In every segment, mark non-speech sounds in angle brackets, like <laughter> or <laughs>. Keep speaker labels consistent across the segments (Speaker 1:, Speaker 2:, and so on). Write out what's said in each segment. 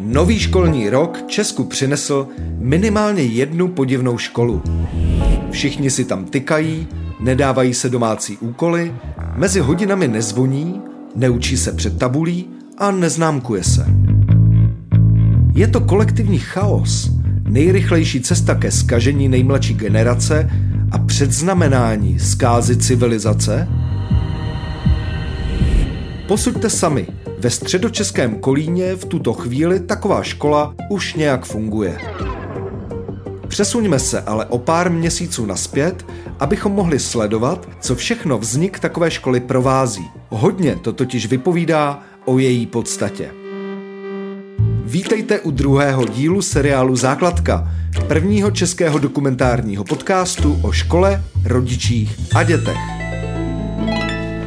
Speaker 1: Nový školní rok Česku přinesl minimálně jednu podivnou školu. Všichni si tam tykají, nedávají se domácí úkoly, mezi hodinami nezvoní, neučí se před tabulí a neznámkuje se. Je to kolektivní chaos, nejrychlejší cesta ke skažení nejmladší generace a předznamenání zkázy civilizace? Posuďte sami. Ve středočeském Kolíně v tuto chvíli taková škola už nějak funguje. Přesuňme se ale o pár měsíců naspět, abychom mohli sledovat, co všechno vznik takové školy provází. Hodně to totiž vypovídá o její podstatě. Vítejte u druhého dílu seriálu Základka, prvního českého dokumentárního podcastu o škole, rodičích a dětech.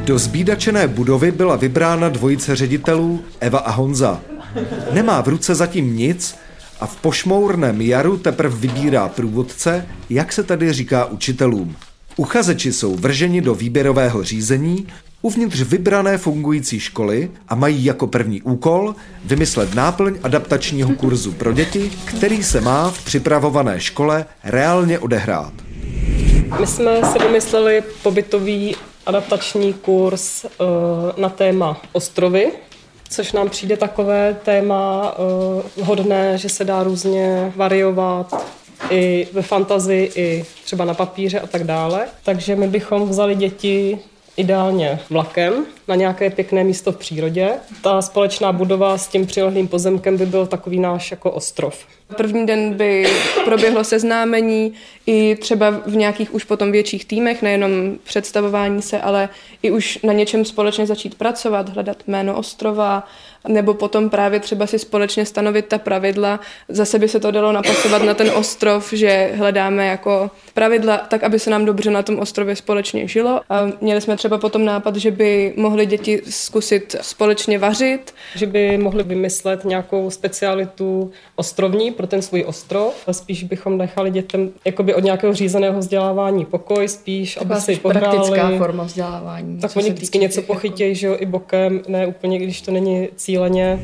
Speaker 1: Do zbídačené budovy byla vybrána dvojice ředitelů Eva a Honza. Nemá v ruce zatím nic a v pošmourném jaru teprve vybírá průvodce, jak se tady říká učitelům. Uchazeči jsou vrženi do výběrového řízení uvnitř vybrané fungující školy a mají jako první úkol vymyslet náplň adaptačního kurzu pro děti, který se má v připravované škole reálně odehrát.
Speaker 2: My jsme si vymysleli pobytový adaptační kurz uh, na téma ostrovy, což nám přijde takové téma uh, hodné, že se dá různě variovat i ve fantazii, i třeba na papíře a tak dále. Takže my bychom vzali děti ideálně vlakem na nějaké pěkné místo v přírodě. Ta společná budova s tím přilehlým pozemkem by byl takový náš jako ostrov.
Speaker 3: První den by proběhlo seznámení i třeba v nějakých už potom větších týmech, nejenom představování se, ale i už na něčem společně začít pracovat, hledat jméno ostrova, nebo potom právě třeba si společně stanovit ta pravidla. Zase by se to dalo napasovat na ten ostrov, že hledáme jako pravidla tak, aby se nám dobře na tom ostrově společně žilo. A měli jsme třeba potom nápad, že by mohli děti zkusit společně vařit.
Speaker 2: Že by mohli vymyslet nějakou specialitu ostrovní pro ten svůj ostrov. Spíš bychom nechali dětem jakoby od nějakého řízeného vzdělávání pokoj, spíš,
Speaker 4: aby
Speaker 2: si
Speaker 4: pohráli. praktická forma vzdělávání.
Speaker 2: Tak oni vždycky něco jako- pochytějí, že jo, i bokem, ne úplně, když to není cíleně.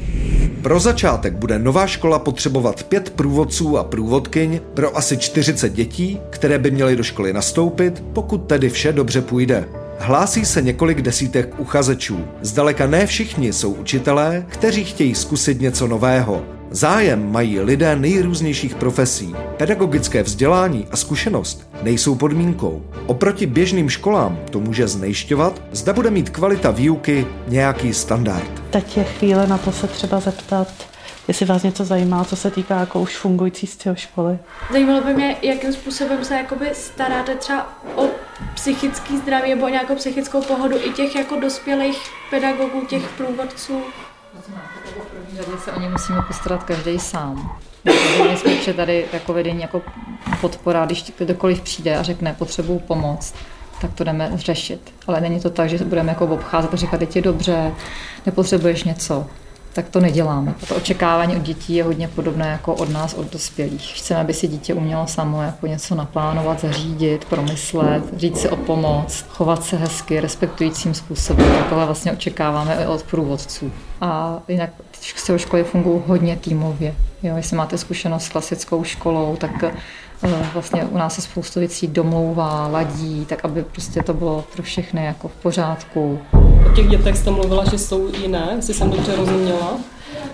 Speaker 1: Pro začátek bude nová škola potřebovat pět průvodců a průvodkyň pro asi 40 dětí, které by měly do školy nastoupit, pokud tedy vše dobře půjde. Hlásí se několik desítek uchazečů. Zdaleka ne všichni jsou učitelé, kteří chtějí zkusit něco nového. Zájem mají lidé nejrůznějších profesí. Pedagogické vzdělání a zkušenost nejsou podmínkou. Oproti běžným školám to může znejišťovat, zda bude mít kvalita výuky nějaký standard.
Speaker 5: Teď je chvíle na to se třeba zeptat, jestli vás něco zajímá, co se týká jako už fungující z těho školy.
Speaker 6: Zajímalo by mě, jakým způsobem se jakoby staráte třeba o psychický zdraví nebo nějakou psychickou pohodu i těch jako dospělých pedagogů, těch průvodců.
Speaker 4: Řadě se o ně musíme postarat každý sám. My jsme tady jako vedení jako podpora, když kdokoliv přijde a řekne potřebuju pomoc, tak to jdeme řešit. Ale není to tak, že budeme jako obcházet a říkat, je dobře, nepotřebuješ něco tak to neděláme. To očekávání od dětí je hodně podobné jako od nás, od dospělých. Chceme, aby si dítě umělo samo jako něco naplánovat, zařídit, promyslet, říct si o pomoc, chovat se hezky, respektujícím způsobem. Takové vlastně očekáváme i od průvodců. A jinak ty školy fungují hodně týmově. Jo, jestli máte zkušenost s klasickou školou, tak eh, vlastně u nás se spoustu věcí domlouvá, ladí, tak aby prostě to bylo pro všechny jako v pořádku
Speaker 2: těch dětech jste mluvila, že jsou jiné, jestli jsem dobře rozuměla.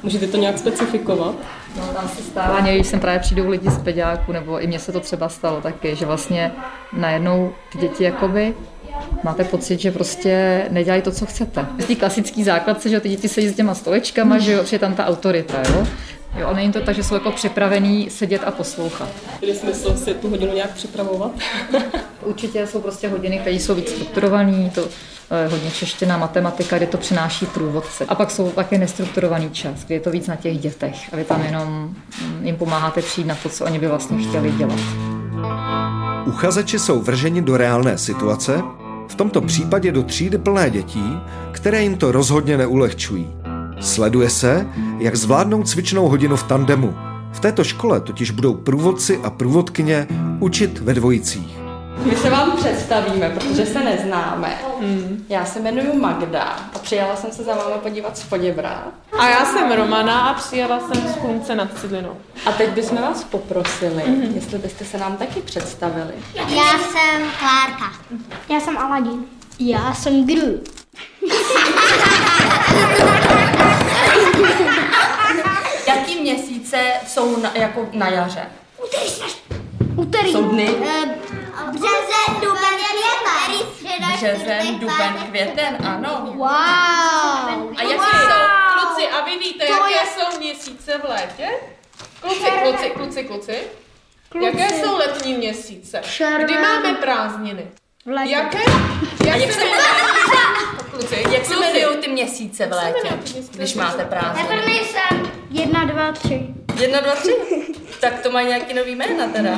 Speaker 2: Můžete to nějak specifikovat?
Speaker 4: No, tam se stává, když sem právě přijdou lidi z peďáku, nebo i mně se to třeba stalo taky, že vlastně najednou ty děti jakoby máte pocit, že prostě nedělají to, co chcete. V té klasické základce, že ty děti sedí s těma stolečkama, že jo, je tam ta autorita, jo. Jo, ale není to tak, že jsou jako připravený sedět a poslouchat.
Speaker 2: Je smysl si tu hodinu nějak připravovat?
Speaker 4: Určitě jsou prostě hodiny, které jsou víc strukturované, to hodně čeština, matematika, kde to přináší průvodce. A pak jsou také nestrukturovaný čas, kde je to víc na těch dětech a vy tam jenom mm, jim pomáháte přijít na to, co oni by vlastně chtěli dělat.
Speaker 1: Uchazeči jsou vrženi do reálné situace, v tomto případě do třídy plné dětí, které jim to rozhodně neulehčují. Sleduje se, jak zvládnou cvičnou hodinu v tandemu. V této škole totiž budou průvodci a průvodkyně učit ve dvojicích.
Speaker 7: My se vám představíme, protože se neznáme. Hmm. Já se jmenuji Magda a přijala jsem se za vámi podívat z Poděbra.
Speaker 8: A já jsem Romana a přijela jsem z Kunce nad Cidlinou.
Speaker 7: A teď bychom vás poprosili, mm-hmm. jestli byste se nám taky představili.
Speaker 9: Já jsem Klárka.
Speaker 6: Já jsem Aladin.
Speaker 9: Já jsem Gru. <laughs>
Speaker 7: Jaký měsíce jsou na, jako na jaře?
Speaker 9: Úterý.
Speaker 7: Jsou dny?
Speaker 9: Uh, březen, duben, květen.
Speaker 7: Březen, duben, květen, ano.
Speaker 9: Wow.
Speaker 8: A jaké jsou, kluci, a vy víte,
Speaker 9: To
Speaker 8: jaké
Speaker 9: je-
Speaker 8: jsou měsíce v létě? Kluci, kluci, kluci, kluci. Jaké jsou letní měsíce?
Speaker 9: Červen.
Speaker 8: Kdy máme prázdniny?
Speaker 9: V létě.
Speaker 8: Jaké? Jak,
Speaker 7: jak
Speaker 8: se jmenují? Kluci,
Speaker 7: Jak se
Speaker 8: kluci.
Speaker 7: jmenují ty měsíce v létě, když máte prázdniny?
Speaker 9: První jsem jedna, dva, tři.
Speaker 7: Jedna, dva, tři. Tak to mají nějaký nový jména teda.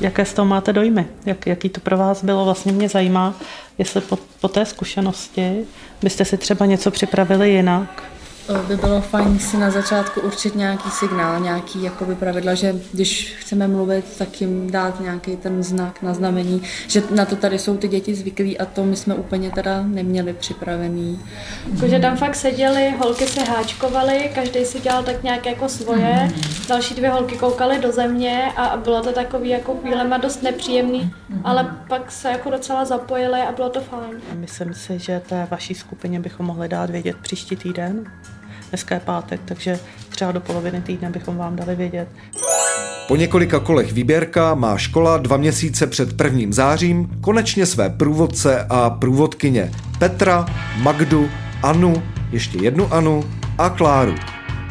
Speaker 5: Jaké z toho máte dojmy? Jak, jaký to pro vás bylo? Vlastně mě zajímá, jestli po, po té zkušenosti byste si třeba něco připravili jinak.
Speaker 10: By bylo fajn si na začátku určit nějaký signál, nějaký jakoby pravidla, že když chceme mluvit, tak jim dát nějaký ten znak na znamení, že na to tady jsou ty děti zvyklí a to my jsme úplně teda neměli připravený.
Speaker 6: Jakože tam fakt seděli, holky se háčkovaly, každý si dělal tak nějak jako svoje, další dvě holky koukaly do země a a bylo to takový jako chvílema dost nepříjemný, ale pak se jako docela zapojili a bylo to fajn.
Speaker 5: Myslím si, že té vaší skupině bychom mohli dát vědět příští týden. Dneska je pátek, takže třeba do poloviny týdne bychom vám dali vědět.
Speaker 1: Po několika kolech výběrka má škola dva měsíce před prvním zářím konečně své průvodce a průvodkyně Petra, Magdu, Anu, ještě jednu Anu a Kláru.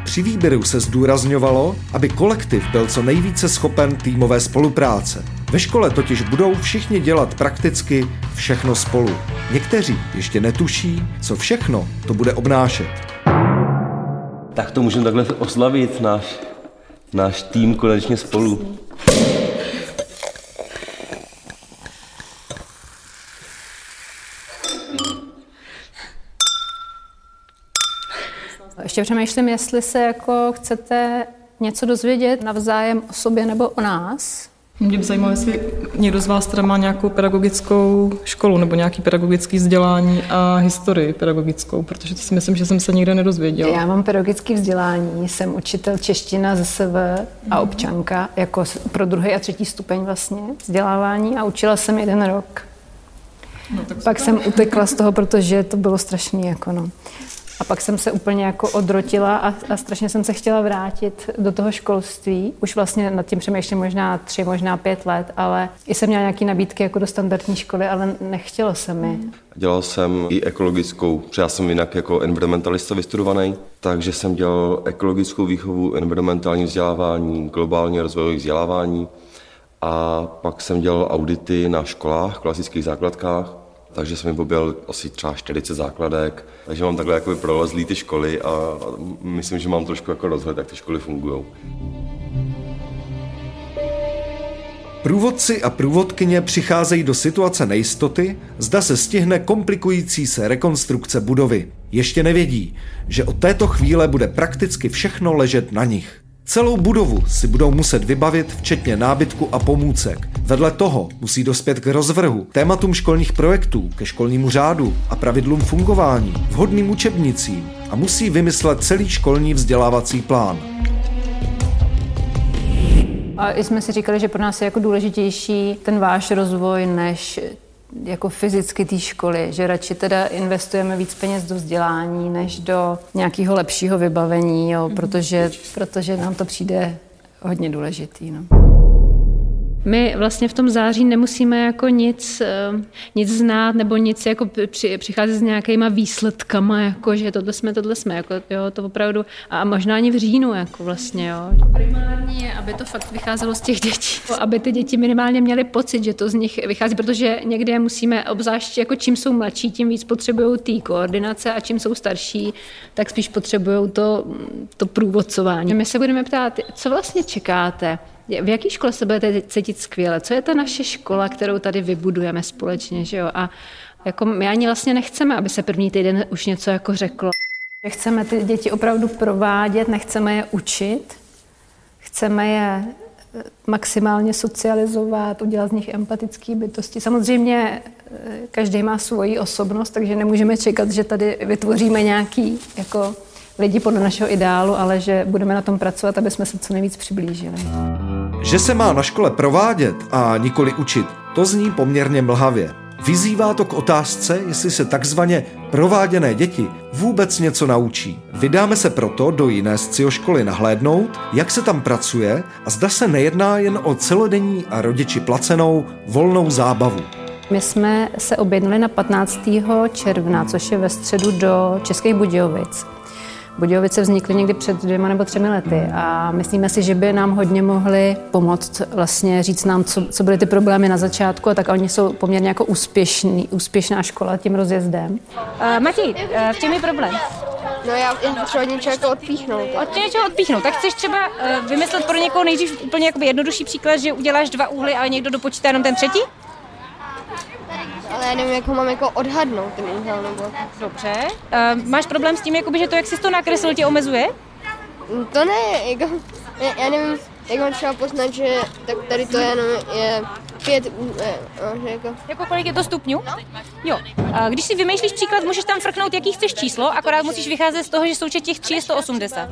Speaker 1: Při výběru se zdůrazňovalo, aby kolektiv byl co nejvíce schopen týmové spolupráce. Ve škole totiž budou všichni dělat prakticky všechno spolu. Někteří ještě netuší, co všechno to bude obnášet.
Speaker 11: Tak to můžeme takhle oslavit, náš, náš tým konečně spolu.
Speaker 12: Ještě přemýšlím, jestli se jako chcete něco dozvědět navzájem o sobě nebo o nás.
Speaker 10: Mě by zajímalo, jestli někdo z vás teda má nějakou pedagogickou školu nebo nějaký pedagogický vzdělání a historii pedagogickou, protože to si myslím, že jsem se nikde nedozvěděla.
Speaker 12: Já mám pedagogické vzdělání, jsem učitel čeština ZSV a občanka jako pro druhý a třetí stupeň vlastně vzdělávání a učila jsem jeden rok.
Speaker 10: No, tak
Speaker 12: Pak jsem utekla z toho, protože to bylo strašný. Jako no. A pak jsem se úplně jako odrotila a, a strašně jsem se chtěla vrátit do toho školství. Už vlastně nad tím přemýšlím možná tři, možná pět let, ale i jsem měla nějaké nabídky jako do standardní školy, ale nechtělo se mi.
Speaker 11: Dělal jsem i ekologickou, protože já jsem jinak jako environmentalista vystudovaný, takže jsem dělal ekologickou výchovu, environmentální vzdělávání, globální rozvojové vzdělávání a pak jsem dělal audity na školách, klasických základkách, takže jsem objel asi třeba 40 základek, takže mám takhle jako prolezlý ty školy a myslím, že mám trošku jako rozhled, jak ty školy fungují.
Speaker 1: Průvodci a průvodkyně přicházejí do situace nejistoty, zda se stihne komplikující se rekonstrukce budovy. Ještě nevědí, že od této chvíle bude prakticky všechno ležet na nich. Celou budovu si budou muset vybavit, včetně nábytku a pomůcek. Vedle toho musí dospět k rozvrhu, tématům školních projektů, ke školnímu řádu a pravidlům fungování, vhodným učebnicím a musí vymyslet celý školní vzdělávací plán.
Speaker 12: A jsme si říkali, že pro nás je jako důležitější ten váš rozvoj než jako fyzicky té školy, že radši teda investujeme víc peněz do vzdělání, než do nějakého lepšího vybavení, jo, protože, protože nám to přijde hodně důležitý. No. My vlastně v tom září nemusíme jako nic, eh, nic znát nebo nic jako při, přicházet s nějakýma výsledkama, jako že tohle jsme, tohle jsme, jako, jo, to opravdu, a možná ani v říjnu, jako vlastně, jo. Primární je, aby to fakt vycházelo z těch dětí, aby ty děti minimálně měly pocit, že to z nich vychází, protože někdy je musíme, obzvlášť jako čím jsou mladší, tím víc potřebují té koordinace a čím jsou starší, tak spíš potřebují to, to průvodcování. My se budeme ptát, co vlastně čekáte, v jaké škole se budete cítit skvěle? Co je ta naše škola, kterou tady vybudujeme společně? Že jo? A jako my ani vlastně nechceme, aby se první týden už něco jako řeklo. Chceme ty děti opravdu provádět, nechceme je učit, chceme je maximálně socializovat, udělat z nich empatické bytosti. Samozřejmě eh, každý má svoji osobnost, takže nemůžeme čekat, že tady vytvoříme nějaký jako lidi podle našeho ideálu, ale že budeme na tom pracovat, aby jsme se co nejvíc přiblížili.
Speaker 1: Že se má na škole provádět a nikoli učit, to zní poměrně mlhavě. Vyzývá to k otázce, jestli se takzvaně prováděné děti vůbec něco naučí. Vydáme se proto do jiné scioškoly nahlédnout, jak se tam pracuje a zda se nejedná jen o celodenní a rodiči placenou volnou zábavu.
Speaker 12: My jsme se objednali na 15. června, což je ve středu do Českých Budějovic. Budějovice vznikly někdy před dvěma nebo třemi lety a myslíme si, že by nám hodně mohli pomoct vlastně říct nám, co, co byly ty problémy na začátku a tak oni jsou poměrně jako úspěšný, úspěšná škola tím rozjezdem.
Speaker 13: Uh, Matěj, uh, v čem je problém?
Speaker 14: No já jen potřebuji něčeho jako odpíchnout.
Speaker 13: Od něčeho odpíchnout. Tak chceš třeba uh, vymyslet pro někoho nejdřív úplně jednodušší příklad, že uděláš dva úhly, ale někdo dopočítá jenom ten třetí?
Speaker 14: Ale já nevím, jak ho mám jako odhadnout ten úhel nebo...
Speaker 13: Dobře. Uh, máš problém s tím, jakoby, že to, jak jsi to nakreslil, tě omezuje?
Speaker 14: To ne, jako, já, já nevím, jak mám třeba poznat, že tak tady to je, no, je pět, je, no, že jako...
Speaker 13: Jako kolik je to stupňů? Jo. A když si vymýšlíš příklad, můžeš tam frknout, jaký chceš číslo, akorát musíš vycházet z toho, že součet těch tří je 180.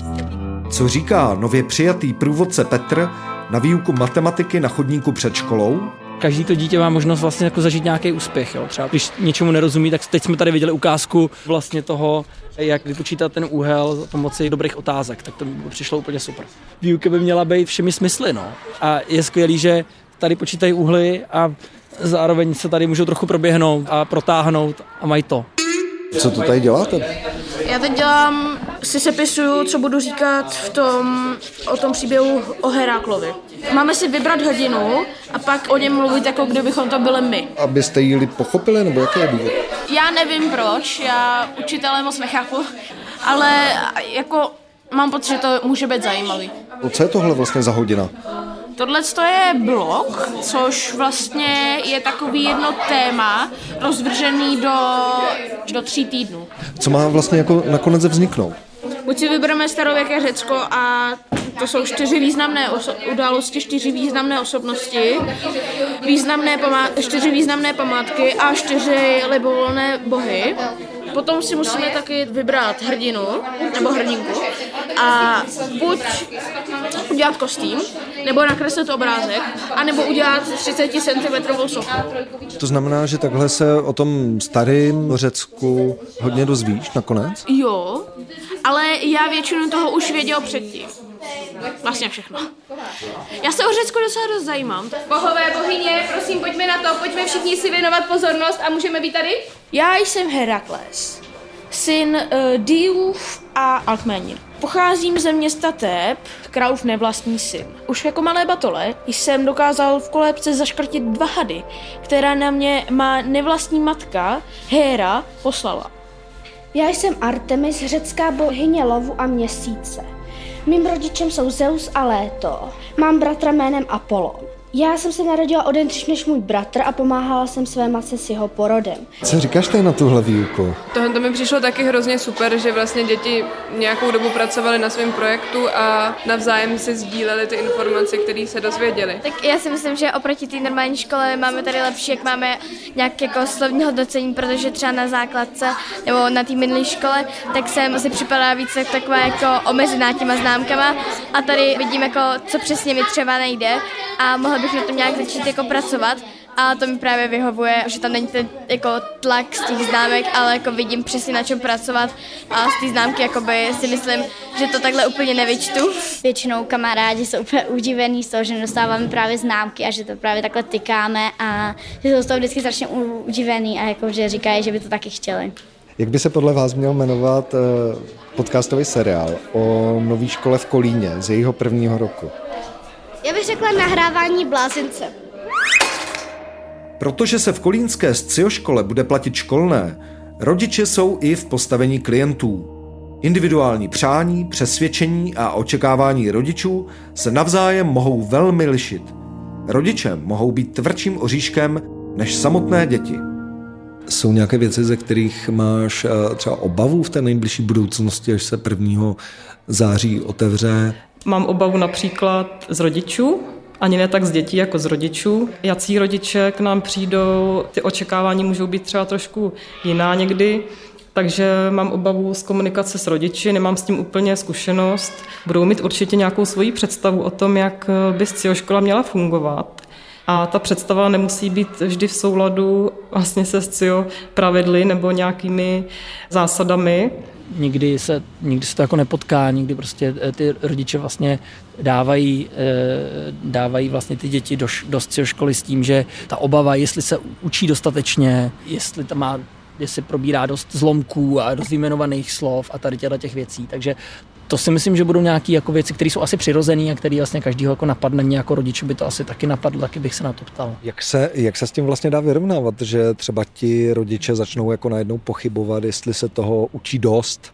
Speaker 1: Co říká nově přijatý průvodce Petr na výuku matematiky na chodníku před školou?
Speaker 15: Každý to dítě má možnost vlastně jako zažít nějaký úspěch. Jo. Třeba když něčemu nerozumí, tak teď jsme tady viděli ukázku vlastně toho, jak vypočítat ten úhel za pomoci dobrých otázek, tak to by přišlo úplně super. Výuka by měla být všemi smysly, no. A je skvělý, že tady počítají úhly a zároveň se tady můžou trochu proběhnout a protáhnout a mají to.
Speaker 1: Co to tady děláte?
Speaker 7: Já teď dělám, si sepisuju, co budu říkat v tom, o tom příběhu o Heraklovi. Máme si vybrat hrdinu a pak o něm mluvit, jako kdybychom to byli my.
Speaker 1: Abyste ji pochopili, nebo jaký je důvod?
Speaker 7: Já nevím proč, já učitele moc nechápu, ale jako mám pocit, že to může být zajímavý.
Speaker 1: Co je tohle vlastně za hodina?
Speaker 7: Tohle je blok, což vlastně je takový jedno téma rozvržený do, do tří týdnů.
Speaker 1: Co má vlastně jako nakonec vzniknout?
Speaker 7: Buď si vybereme starověké Řecko a to jsou čtyři významné oso- události, čtyři významné osobnosti, významné pamá- čtyři významné památky a čtyři libovolné bohy. Potom si musíme taky vybrat hrdinu nebo hrdinku a buď udělat kostým, nebo nakreslit obrázek, anebo udělat 30 cm sochu.
Speaker 1: To znamená, že takhle se o tom starém Řecku hodně dozvíš nakonec?
Speaker 7: Jo, ale já většinu toho už věděl předtím. Vlastně všechno. Já se o Řecku docela dost zajímám.
Speaker 8: Bohové, bohyně, prosím, pojďme na to, pojďme všichni si věnovat pozornost a můžeme být tady?
Speaker 7: Já jsem Herakles, syn uh, Diův a Alkménir. Pocházím ze města Tép, králův nevlastní syn. Už jako malé batole jsem dokázal v kolébce zaškrtit dva hady, která na mě má nevlastní matka, Héra, poslala.
Speaker 16: Já jsem Artemis, řecká bohyně lovu a měsíce. Mým rodičem jsou Zeus a Léto. Mám bratra jménem Apollon. Já jsem se narodila o den dřív než můj bratr a pomáhala jsem své matce s jeho porodem.
Speaker 1: Co říkáš tady na tuhle výuku?
Speaker 3: Tohle to mi přišlo taky hrozně super, že vlastně děti nějakou dobu pracovali na svém projektu a navzájem si sdíleli ty informace, které se dozvěděli.
Speaker 17: Tak já si myslím, že oproti té normální škole máme tady lepší, jak máme nějaké jako slovní hodnocení, protože třeba na základce nebo na té minulé škole, tak jsem si připadá víc jak taková jako omezená těma známkama a tady vidím jako, co přesně mi třeba nejde a mohla bych na tom nějak začít jako pracovat a to mi právě vyhovuje, že tam není ten jako tlak z těch známek, ale jako vidím přesně na čem pracovat a z té známky jakoby si myslím, že to takhle úplně nevyčtu.
Speaker 18: Většinou kamarádi jsou úplně udivení z toho, že dostáváme právě známky a že to právě takhle tykáme a že jsou z toho vždycky strašně udivení a jako, že říkají, že by to taky chtěli.
Speaker 1: Jak by se podle vás měl jmenovat uh, podcastový seriál o nové škole v Kolíně z jejího prvního roku?
Speaker 16: Já bych řekla nahrávání blázince.
Speaker 1: Protože se v kolínské scioškole bude platit školné, rodiče jsou i v postavení klientů. Individuální přání, přesvědčení a očekávání rodičů se navzájem mohou velmi lišit. Rodiče mohou být tvrdším oříškem než samotné děti. Jsou nějaké věci, ze kterých máš eh, třeba obavu v té nejbližší budoucnosti, až se 1. září otevře
Speaker 19: Mám obavu například z rodičů
Speaker 2: ani ne tak z dětí jako z rodičů. Jací rodiče k nám přijdou, ty očekávání můžou být třeba trošku jiná někdy, takže mám obavu z komunikace s rodiči, nemám s tím úplně zkušenost. Budou mít určitě nějakou svoji představu o tom, jak by SCIO škola měla fungovat. A ta představa nemusí být vždy v souladu vlastně se SCIO pravidly nebo nějakými zásadami.
Speaker 15: Nikdy se, nikdy se to jako nepotká, nikdy prostě eh, ty rodiče vlastně dávají, eh, dávají vlastně ty děti do, do školy s tím, že ta obava, jestli se učí dostatečně, jestli tam má jestli probírá dost zlomků a dost vyjmenovaných slov a tady těchto těch věcí. Takže to si myslím, že budou nějaké jako věci, které jsou asi přirozené a které vlastně každýho jako napadne. Mě jako rodiče by to asi taky napadlo, taky bych se na to ptal.
Speaker 1: Jak se, jak se s tím vlastně dá vyrovnávat, že třeba ti rodiče začnou jako najednou pochybovat, jestli se toho učí dost,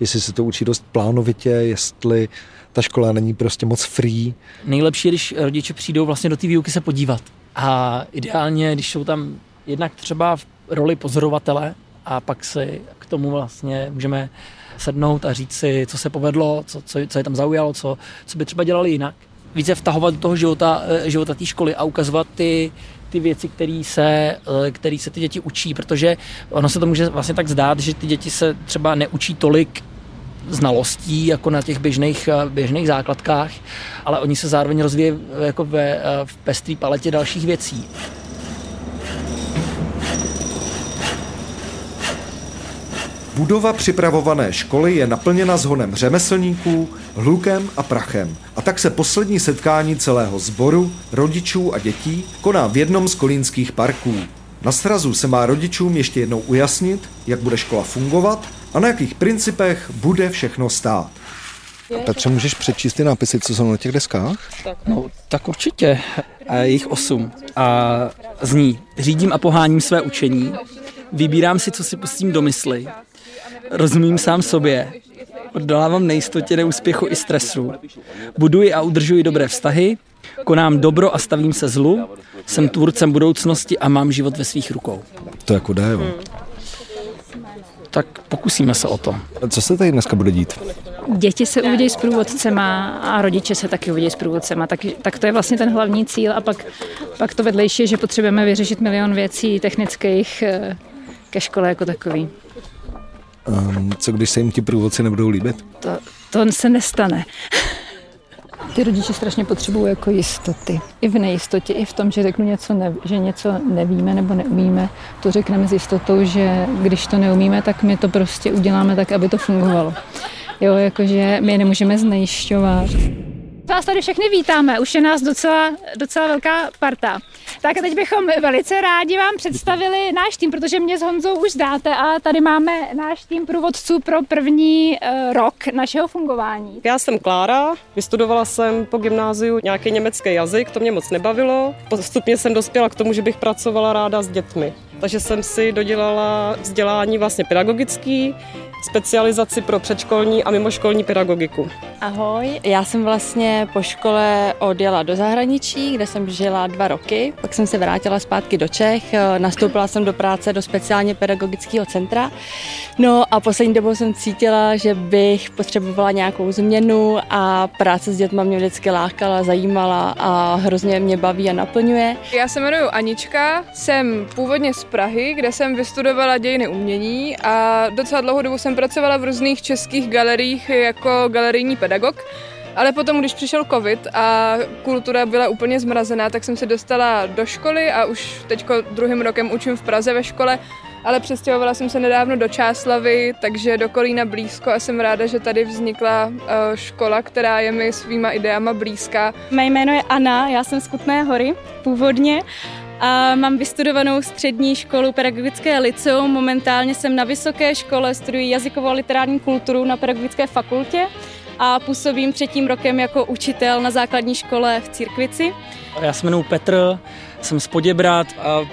Speaker 1: jestli se to učí dost plánovitě, jestli ta škola není prostě moc free.
Speaker 15: Nejlepší je, když rodiče přijdou vlastně do té výuky se podívat. A ideálně, když jsou tam jednak třeba v roli pozorovatele a pak si k tomu vlastně můžeme sednout a říct si, co se povedlo, co, co, co je tam zaujalo, co, co by třeba dělali jinak. Více vtahovat do toho života, eh, života té školy a ukazovat ty, ty věci, které se, eh, který se ty děti učí, protože ono se to může vlastně tak zdát, že ty děti se třeba neučí tolik znalostí jako na těch běžných, eh, běžných základkách, ale oni se zároveň rozvíjí jako ve, v pestrý paletě dalších věcí.
Speaker 1: Budova připravované školy je naplněna zhonem řemeslníků, hlukem a prachem. A tak se poslední setkání celého sboru, rodičů a dětí koná v jednom z kolínských parků. Na srazu se má rodičům ještě jednou ujasnit, jak bude škola fungovat a na jakých principech bude všechno stát. Petře, můžeš přečíst ty nápisy, co jsou na těch deskách?
Speaker 15: No, tak určitě. A je jich osm. A zní, řídím a poháním své učení, vybírám si, co si pustím do mysli, rozumím sám sobě, oddalávám nejistotě, neúspěchu i stresu, buduji a udržuji dobré vztahy, konám dobro a stavím se zlu, jsem tvůrcem budoucnosti a mám život ve svých rukou.
Speaker 1: To jako jde, jo.
Speaker 15: Tak pokusíme se o to.
Speaker 1: Co se tady dneska bude dít?
Speaker 13: Děti se uvidí s průvodcema a rodiče se taky uvidí s průvodcema, tak, tak to je vlastně ten hlavní cíl a pak, pak to vedlejší je, že potřebujeme vyřešit milion věcí technických eh, ke škole jako takový.
Speaker 1: Um, co když se jim ti průvodci nebudou líbit?
Speaker 13: To, to se nestane. <laughs> Ty rodiče strašně potřebují jako jistoty. I v nejistotě, i v tom, že řeknu něco, ne, že něco nevíme nebo neumíme, to řekneme s jistotou, že když to neumíme, tak my to prostě uděláme tak, aby to fungovalo. Jo, jakože my je nemůžeme znejišťovat. Vás tady všechny vítáme, už je nás docela, docela velká parta. Tak a teď bychom velice rádi vám představili náš tým, protože mě s Honzou už zdáte a tady máme náš tým průvodců pro první uh, rok našeho fungování.
Speaker 2: Já jsem Klára, vystudovala jsem po gymnáziu nějaký německý jazyk, to mě moc nebavilo. Postupně jsem dospěla k tomu, že bych pracovala ráda s dětmi. Takže jsem si dodělala vzdělání vlastně pedagogický, specializaci pro předškolní a mimoškolní pedagogiku.
Speaker 10: Ahoj, já jsem vlastně po škole odjela do zahraničí, kde jsem žila dva roky. Pak jsem se vrátila zpátky do Čech, nastoupila jsem do práce do speciálně pedagogického centra. No a poslední dobou jsem cítila, že bych potřebovala nějakou změnu a práce s dětmi mě vždycky lákala, zajímala a hrozně mě baví a naplňuje.
Speaker 3: Já se jmenuji Anička, jsem původně z Prahy, kde jsem vystudovala dějiny umění a docela dlouhou dobu jsem pracovala v různých českých galeriích jako galerijní pedagog. Ale potom, když přišel covid a kultura byla úplně zmrazená, tak jsem se dostala do školy a už teď druhým rokem učím v Praze ve škole, ale přestěhovala jsem se nedávno do Čáslavy, takže do Kolína blízko a jsem ráda, že tady vznikla škola, která je mi svýma ideama blízká.
Speaker 19: Mé jméno je Anna, já jsem z Kutné hory původně a mám vystudovanou střední školu pedagogické liceum. Momentálně jsem na vysoké škole, studuji jazykovou a literární kulturu na pedagogické fakultě a působím třetím rokem jako učitel na základní škole v Církvici.
Speaker 15: Já se jmenuji Petr, jsem z Poděbrat.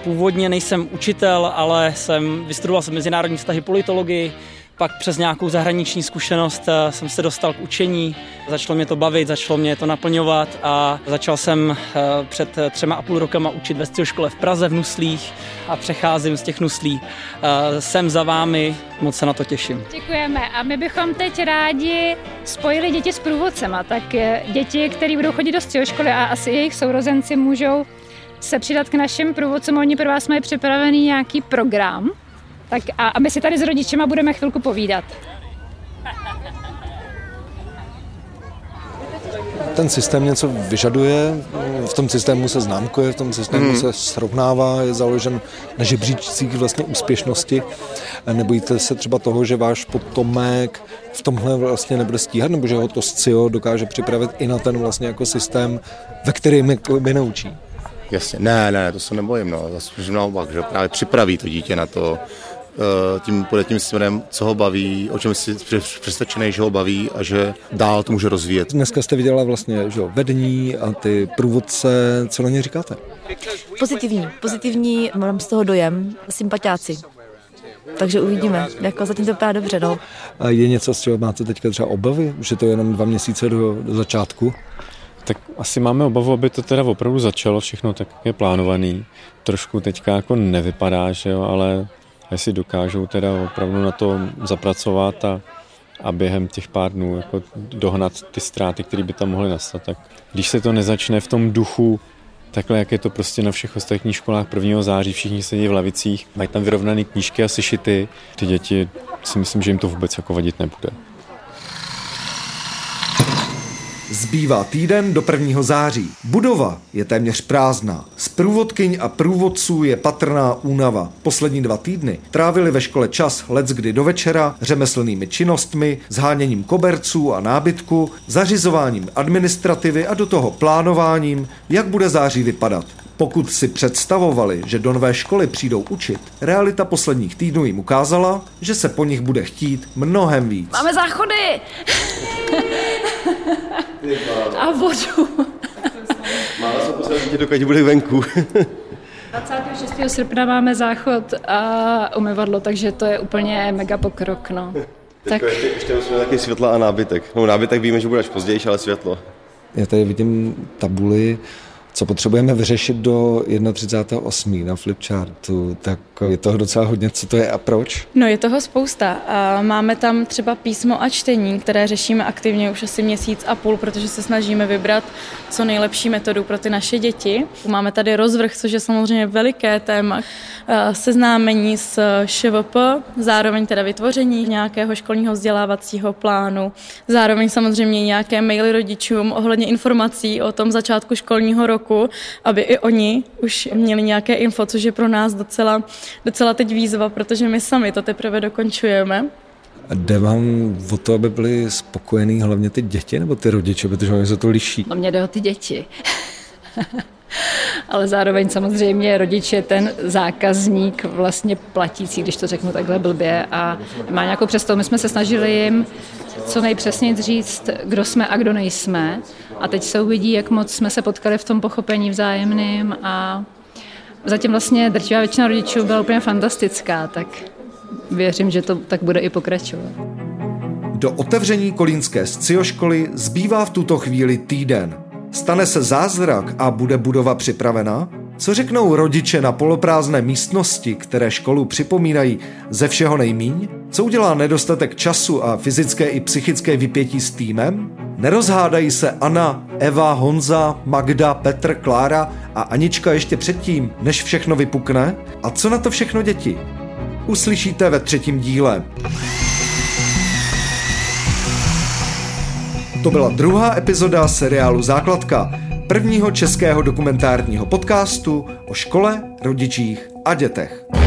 Speaker 15: Původně nejsem učitel, ale jsem vystudoval jsem mezinárodní vztahy politologii, Pak přes nějakou zahraniční zkušenost eh, jsem se dostal k učení, začalo mě to bavit, začalo mě to naplňovat a začal jsem eh, před třema a půl rokama učit ve škole v Praze v Nuslích a přecházím z těch Nuslí. Eh, jsem za vámi, moc se na to těším.
Speaker 19: Děkujeme a my bychom teď rádi spojili děti s průvodcema, tak děti, které budou chodit do školy a asi jejich sourozenci můžou se přidat k našim průvodcům. Oni pro vás mají připravený nějaký program, tak a, a my si tady s rodičema budeme chvilku povídat.
Speaker 20: Ten systém něco vyžaduje, v tom systému se známkuje, v tom systému hmm. se srovnává, je založen na žebříčcích vlastně úspěšnosti. Nebojíte se třeba toho, že váš potomek v tomhle vlastně nebude stíhat, nebo že ho to SCIO dokáže připravit i na ten vlastně jako systém, ve kterém by naučí?
Speaker 21: Jasně, ne, ne, to se nebojím, no, zase naopak, že právě připraví to dítě na to, tím půjde tím směrem, co ho baví, o čem si přesvědčený, že ho baví a že dál to může rozvíjet.
Speaker 20: Dneska jste viděla vlastně že vedení a ty průvodce, co na ně říkáte?
Speaker 22: Pozitivní, pozitivní, mám z toho dojem, sympatiáci. Takže uvidíme, jako zatím to vypadá dobře, no.
Speaker 20: A je něco, z čeho máte teďka třeba obavy, že to je jenom dva měsíce do, do začátku?
Speaker 23: Tak asi máme obavu, aby to teda opravdu začalo všechno tak je plánovaný. Trošku teďka jako nevypadá, že jo, ale jestli dokážou teda opravdu na to zapracovat a, a během těch pár dnů jako dohnat ty ztráty, které by tam mohly nastat. Tak když se to nezačne v tom duchu takhle, jak je to prostě na všech ostatních školách 1. září, všichni sedí v lavicích, mají tam vyrovnané knížky a sešity, ty děti si myslím, že jim to vůbec jako vadit nebude.
Speaker 1: Zbývá týden do 1. září. Budova je téměř prázdná. Z průvodkyň a průvodců je patrná únava. Poslední dva týdny trávili ve škole čas kdy do večera řemeslnými činnostmi, zháněním koberců a nábytku, zařizováním administrativy a do toho plánováním, jak bude září vypadat. Pokud si představovali, že do nové školy přijdou učit, realita posledních týdnů jim ukázala, že se po nich bude chtít mnohem víc.
Speaker 19: Máme záchody! A vodu.
Speaker 11: Málo se dítě, dokud bude venku.
Speaker 19: 26. srpna máme záchod a umyvadlo, takže to je úplně mega pokrok. No.
Speaker 11: tak... ještě, ještě musíme taky světla a nábytek. No nábytek víme, že bude až později, ale světlo.
Speaker 20: Já tady vidím tabuli co potřebujeme vyřešit do 31.8. na flipchartu, tak je toho docela hodně. Co to je a proč?
Speaker 24: No je toho spousta. A máme tam třeba písmo a čtení, které řešíme aktivně už asi měsíc a půl, protože se snažíme vybrat co nejlepší metodu pro ty naše děti. Máme tady rozvrh, což je samozřejmě veliké téma, seznámení s ŠVP, zároveň teda vytvoření nějakého školního vzdělávacího plánu, zároveň samozřejmě nějaké maily rodičům ohledně informací o tom začátku školního roku, aby i oni už měli nějaké info, což je pro nás docela, docela teď výzva, protože my sami to teprve dokončujeme.
Speaker 20: A jde vám o to, aby byli spokojení hlavně ty děti nebo ty rodiče, protože oni se to liší?
Speaker 12: No mě jde o ty děti. <laughs> Ale zároveň samozřejmě rodič je ten zákazník vlastně platící, když to řeknu takhle blbě a má nějakou představu. My jsme se snažili jim co nejpřesněji říct, kdo jsme a kdo nejsme. A teď se uvidí, jak moc jsme se potkali v tom pochopení vzájemným a zatím vlastně drtivá většina rodičů byla úplně fantastická, tak věřím, že to tak bude i pokračovat.
Speaker 1: Do otevření kolínské scioškoly zbývá v tuto chvíli týden. Stane se zázrak a bude budova připravena? Co řeknou rodiče na poloprázdné místnosti, které školu připomínají ze všeho nejmíň? Co udělá nedostatek času a fyzické i psychické vypětí s týmem? Nerozhádají se Anna, Eva, Honza, Magda, Petr, Klára a Anička ještě předtím, než všechno vypukne? A co na to všechno děti? Uslyšíte ve třetím díle. To byla druhá epizoda seriálu Základka, prvního českého dokumentárního podcastu o škole, rodičích a dětech.